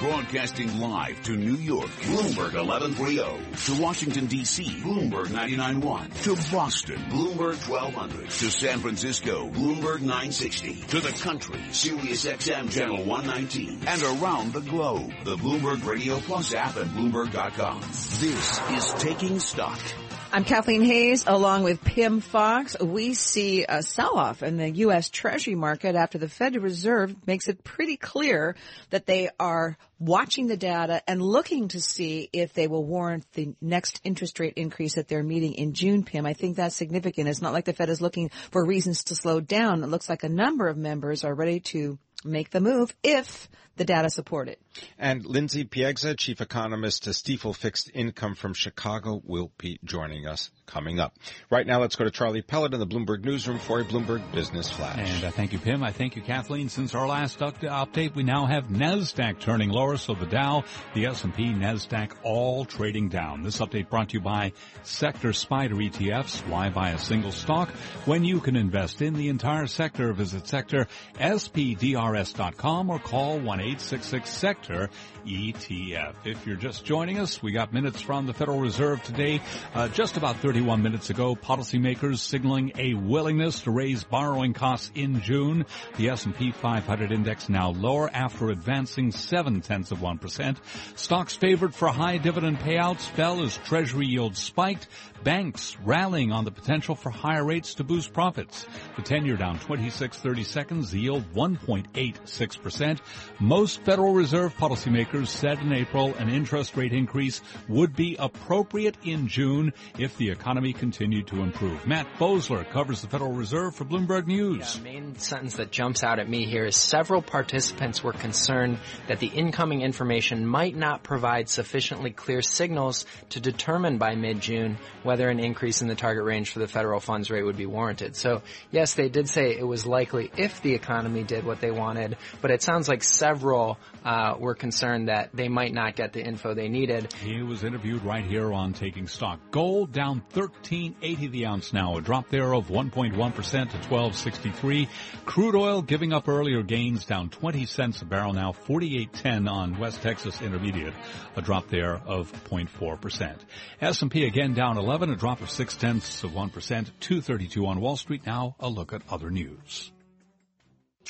Broadcasting live to New York, Bloomberg 1130. To Washington, D.C., Bloomberg 99.1. To Boston, Bloomberg 1200. To San Francisco, Bloomberg 960. To the country, Sirius XM Channel 119. And around the globe, the Bloomberg Radio Plus app at Bloomberg.com. This is Taking Stock. I'm Kathleen Hays along with Pimm Fox. We see a sell-off in the U.S. Treasury market after the Federal Reserve makes it pretty clear that they are watching the data and looking to see if they will warrant the next interest rate increase at their meeting in June, Pimm. I think that's significant. It's not like the Fed is looking for reasons to slow down. It looks like a number of members are ready to make the move if the data support it. And Lindsey Piegza, chief economist to Stifel Fixed Income from Chicago, will be joining us coming up. Right now, let's go to Charlie Pellet in the Bloomberg Newsroom for a Bloomberg Business Flash. And uh, thank you, Pimm. I thank you, Kathleen. Since our last update, we now have NASDAQ turning lower, so the Dow, the S&P, NASDAQ all trading down. This update brought to you by Sector SPDR ETFs. Why buy a single stock when you can invest in the entire sector? Visit Sector SPDRS.com or call 1-866 Sector ETF. If you're just joining us, we got minutes from the Federal Reserve today. Uh, just about 31 minutes ago, policymakers signaling a willingness to raise borrowing costs in June. The S&P 500 index now lower after advancing seven tenths of 1%. Stocks favored for high dividend payouts fell as treasury yields spiked. Banks rallying on the potential for higher rates to boost profits. The 10-year down 26 30 seconds, yield 1.86%. Most Federal Reserve policymakers said in April an interest rate increase would be appropriate in June if the economy continued to improve. Matt Boesler covers the Federal Reserve for Bloomberg News. Yeah, the main sentence that jumps out at me here is several participants were concerned that the incoming information might not provide sufficiently clear signals to determine by mid-June whether an increase in the target range for the federal funds rate would be warranted. So yes, they did say it was likely if the economy did what they wanted, but it sounds like several uh, were concerned that they might not get the info they needed. He was interviewed right here on Taking Stock. Gold down 1380 the ounce now, a drop there of 1.1% to 1263. Crude oil giving up earlier gains down 20 cents a barrel now, 48.10 on West Texas Intermediate, a drop there of 0.4%. S&P again down 11 11, a drop of six tenths of 1%, 232 on Wall Street. Now a look at other news.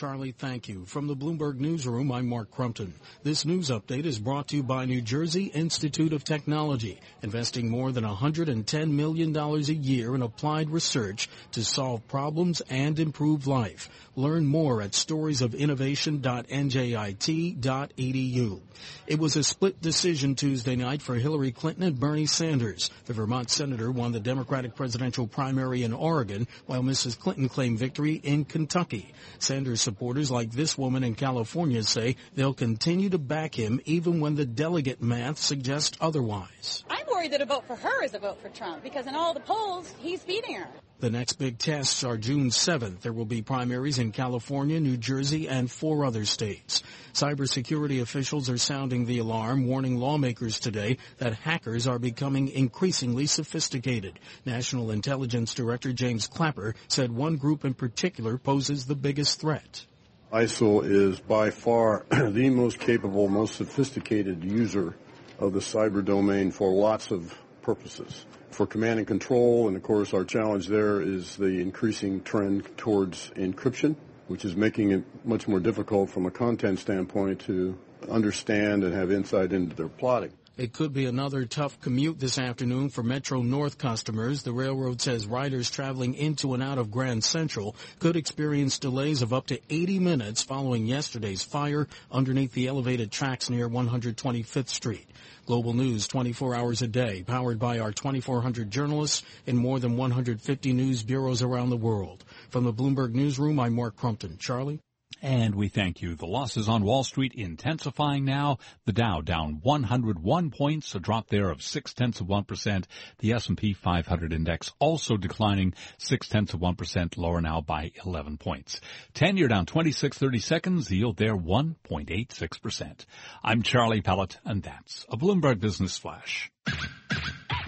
Charlie, thank you. From the Bloomberg Newsroom, I'm Mark Crumpton. This news update is brought to you by New Jersey Institute of Technology, investing more than $110 million a year in applied research to solve problems and improve life. Learn more at storiesofinnovation.njit.edu. It was a split decision Tuesday night for Hillary Clinton and Bernie Sanders. The Vermont senator won the Democratic presidential primary in Oregon, while Mrs. Clinton claimed victory in Kentucky. Sanders supporters like this woman in California say they'll continue to back him even when the delegate math suggests otherwise. I'm worried that a vote for her is a vote for Trump because in all the polls, he's beating her. The next big tests are June 7th. There will be primaries in California, New Jersey, and four other states. Cybersecurity officials are sounding the alarm, warning lawmakers today that hackers are becoming increasingly sophisticated. National Intelligence Director James Clapper said one group in particular poses the biggest threat. ISIL is by far the most capable, most sophisticated user of the cyber domain for lots of purposes for command and control. And of course, our challenge there is the increasing trend towards encryption, which is making it much more difficult from a content standpoint to understand and have insight into their plotting. It could be another tough commute this afternoon for Metro North customers. The railroad says riders traveling into and out of Grand Central could experience delays of up to 80 minutes following yesterday's fire underneath the elevated tracks near 125th Street. Global news 24 hours a day, powered by our 2,400 journalists in more than 150 news bureaus around the world. From the Bloomberg Newsroom, I'm Mark Crumpton. Charlie? And we thank you. The losses on Wall Street intensifying now. The Dow down 101 points, a drop there of six tenths of 1%. The S&P 500 index also declining six tenths of 1%, lower now by 11 points. 10 year down 26 30 seconds, yield there 1.86%. I'm Charlie Pellet, and that's a Bloomberg Business Flash.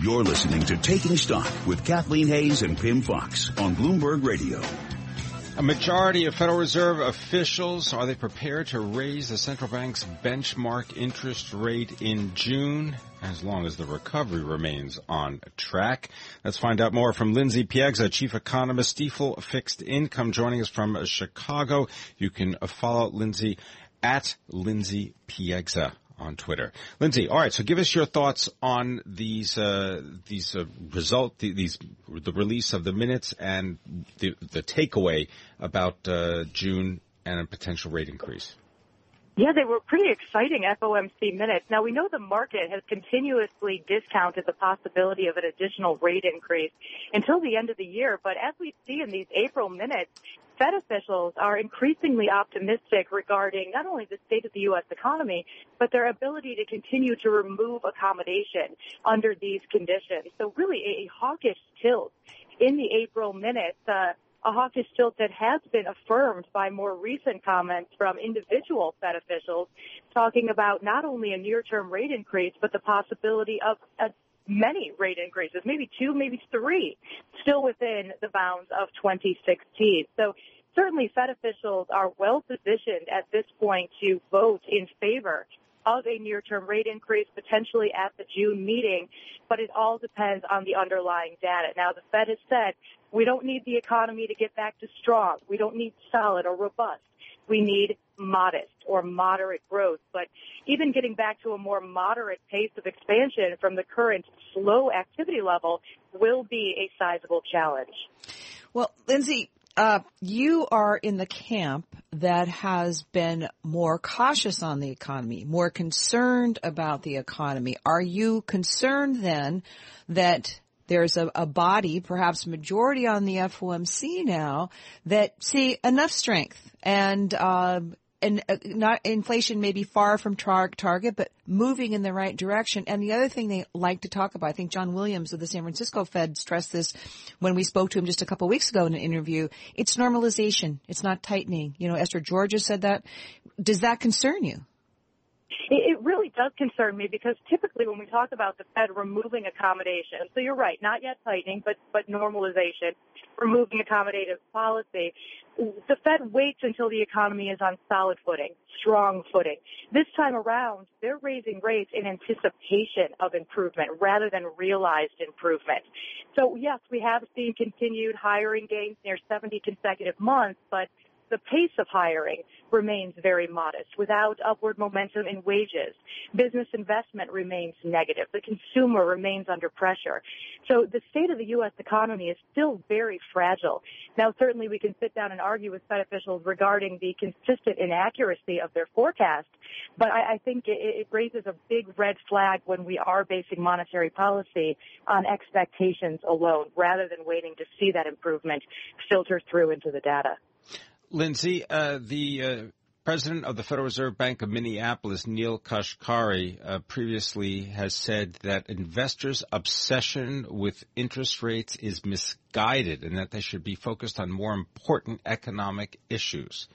You're listening to Taking Stock with Kathleen Hays and Pimm Fox on Bloomberg Radio. A majority of Federal Reserve officials are they prepared to raise the central bank's benchmark interest rate in June as long as the recovery remains on track? Let's find out more from Lindsey Piegza, chief economist, Stifel Fixed Income, joining us from Chicago. You can follow Lindsey at Lindsey Piegza on Twitter. Lindsey, all right. So give us your thoughts on these uh, these uh, result these the release of the minutes and the the takeaway about uh, June and a potential rate increase. Yeah, they were pretty exciting FOMC minutes. Now we know the market has continuously discounted the possibility of an additional rate increase until the end of the year, but as we see in these April minutes, Fed officials are increasingly optimistic regarding not only the state of the U.S. economy, but their ability to continue to remove accommodation under these conditions. So really a, hawkish tilt in the April minutes. Uh, a hawkish tilt that has been affirmed by more recent comments from individual Fed officials talking about not only a near-term rate increase, but the possibility of a many rate increases, maybe two, maybe three, still within the bounds of 2016. So certainly Fed officials are well positioned at this point to vote in favor of a near-term rate increase potentially at the June meeting, but it all depends on the underlying data. Now, the Fed has said we don't need the economy to get back to strong. We don't need solid or robust. We need modest or moderate growth. But even getting back to a more moderate pace of expansion from the current slow activity level will be a sizable challenge. Well, Lindsey, uh, you are in the camp that has been more cautious on the economy, more concerned about the economy. Are you concerned then that there's a, a, body, perhaps majority on the FOMC now, that see enough strength and uh, and uh, not inflation may be far from tar- target, but moving in the right direction. And the other thing they like to talk about, I think John Williams of the San Francisco Fed stressed this when we spoke to him just a couple weeks ago in an interview. It's normalization. It's not tightening. You know, Esther George said that. Does that concern you? It really does concern me because typically when we talk about the Fed removing accommodation, so you're right, not yet tightening, but, but normalization, removing accommodative policy, the Fed waits until the economy is on solid footing, strong footing. This time around, they're raising rates in anticipation of improvement rather than realized improvement. So yes, we have seen continued hiring gains near 70 consecutive months, but the pace of hiring remains very modest without upward momentum in wages. Business investment remains negative. The consumer remains under pressure. So the state of the U.S. economy is still very fragile. Now, certainly we can sit down and argue with Fed officials regarding the consistent inaccuracy of their forecast, but I, I think it, it raises a big red flag when we are basing monetary policy on expectations alone rather than waiting to see that improvement filter through into the data. Lindsey, uh, the uh, president of the Federal Reserve Bank of Minneapolis, Neel Kashkari, uh, previously has said that investors' obsession with interest rates is misguided and that they should be focused on more important economic issues.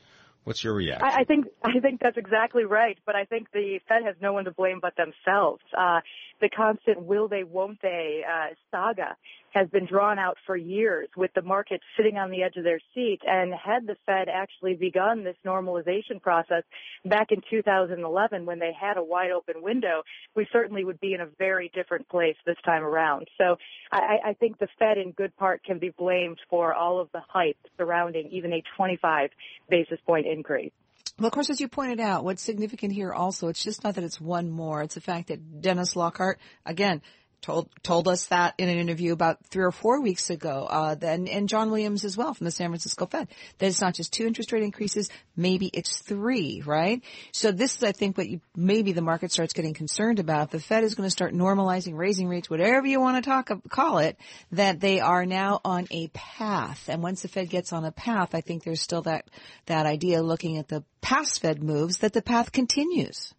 What's your reaction? I, I think I think that's exactly right, but I think the Fed has no one to blame but themselves. Uh, the constant will they, won't they uh, saga has been drawn out for years with the market sitting on the edge of their seat. And had the Fed actually begun this normalization process back in 2011 when they had a wide open window, we certainly would be in a very different place this time around. So I, I think the Fed in good part can be blamed for all of the hype surrounding even a 25 basis point increase. Well, of course, as you pointed out, what's significant here also, it's just not that it's one more. It's the fact that Dennis Lockhart, again, told told us that in an interview about three or four weeks ago. Uh, then and John Williams as well from the San Francisco Fed that it's not just two interest rate increases, maybe it's three, right? So this is, I think, what you, maybe the market starts getting concerned about. The Fed is going to start normalizing, raising rates, whatever you want to talk call it, that they are now on a path. And once the Fed gets on a path, I think there's still that that idea looking at the past Fed moves that the path continues.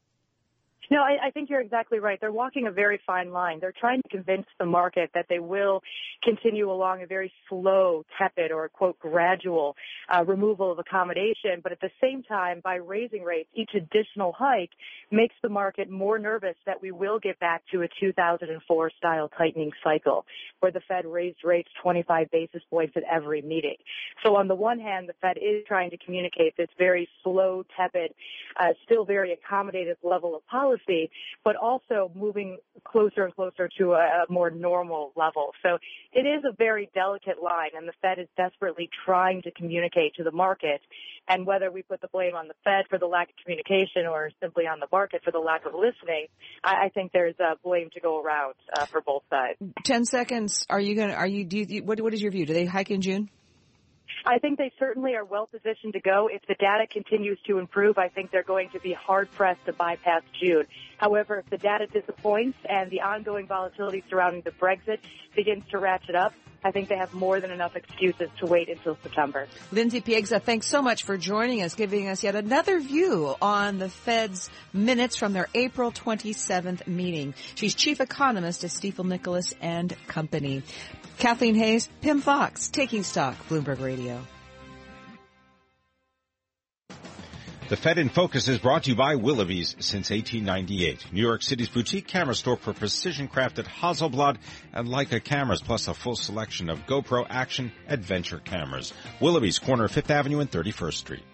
No, I, I think you're exactly right. They're walking a very fine line. They're trying to convince the market that they will continue along a very slow, tepid, or quote, gradual uh, removal of accommodation. But at the same time, by raising rates, each additional hike makes the market more nervous that we will get back to a 2004 style tightening cycle where the Fed raised rates 25 basis points at every meeting. So on the one hand, the Fed is trying to communicate this very slow, tepid, uh, still very accommodative level of policy, but also moving closer and closer to a, a more normal level. So it is a very delicate line and the Fed is desperately trying to communicate to the market and whether we put the blame on the Fed for the lack of communication or simply on the market for the lack of listening, I, I think there's a blame to go around uh, for both sides. Ten seconds. Are you going to? Are you? Do you? What? What is your view? Do they hike in June? I think they certainly are well positioned to go. If the data continues to improve, I think they're going to be hard pressed to bypass June. However, if the data disappoints and the ongoing volatility surrounding the Brexit begins to ratchet up, I think they have more than enough excuses to wait until September. Lindsey Piegza, thanks so much for joining us, giving us yet another view on the Fed's minutes from their April 27th meeting. She's chief economist at Stifel Nicolaus and Company. Kathleen Hays, Pimm Fox, Taking Stock, Bloomberg Radio. The Fed in Focus is brought to you by Willoughby's since 1898. New York City's boutique camera store for precision crafted Hasselblad and Leica cameras, plus a full selection of GoPro action adventure cameras. Willoughby's, corner of 5th Avenue and 31st Street.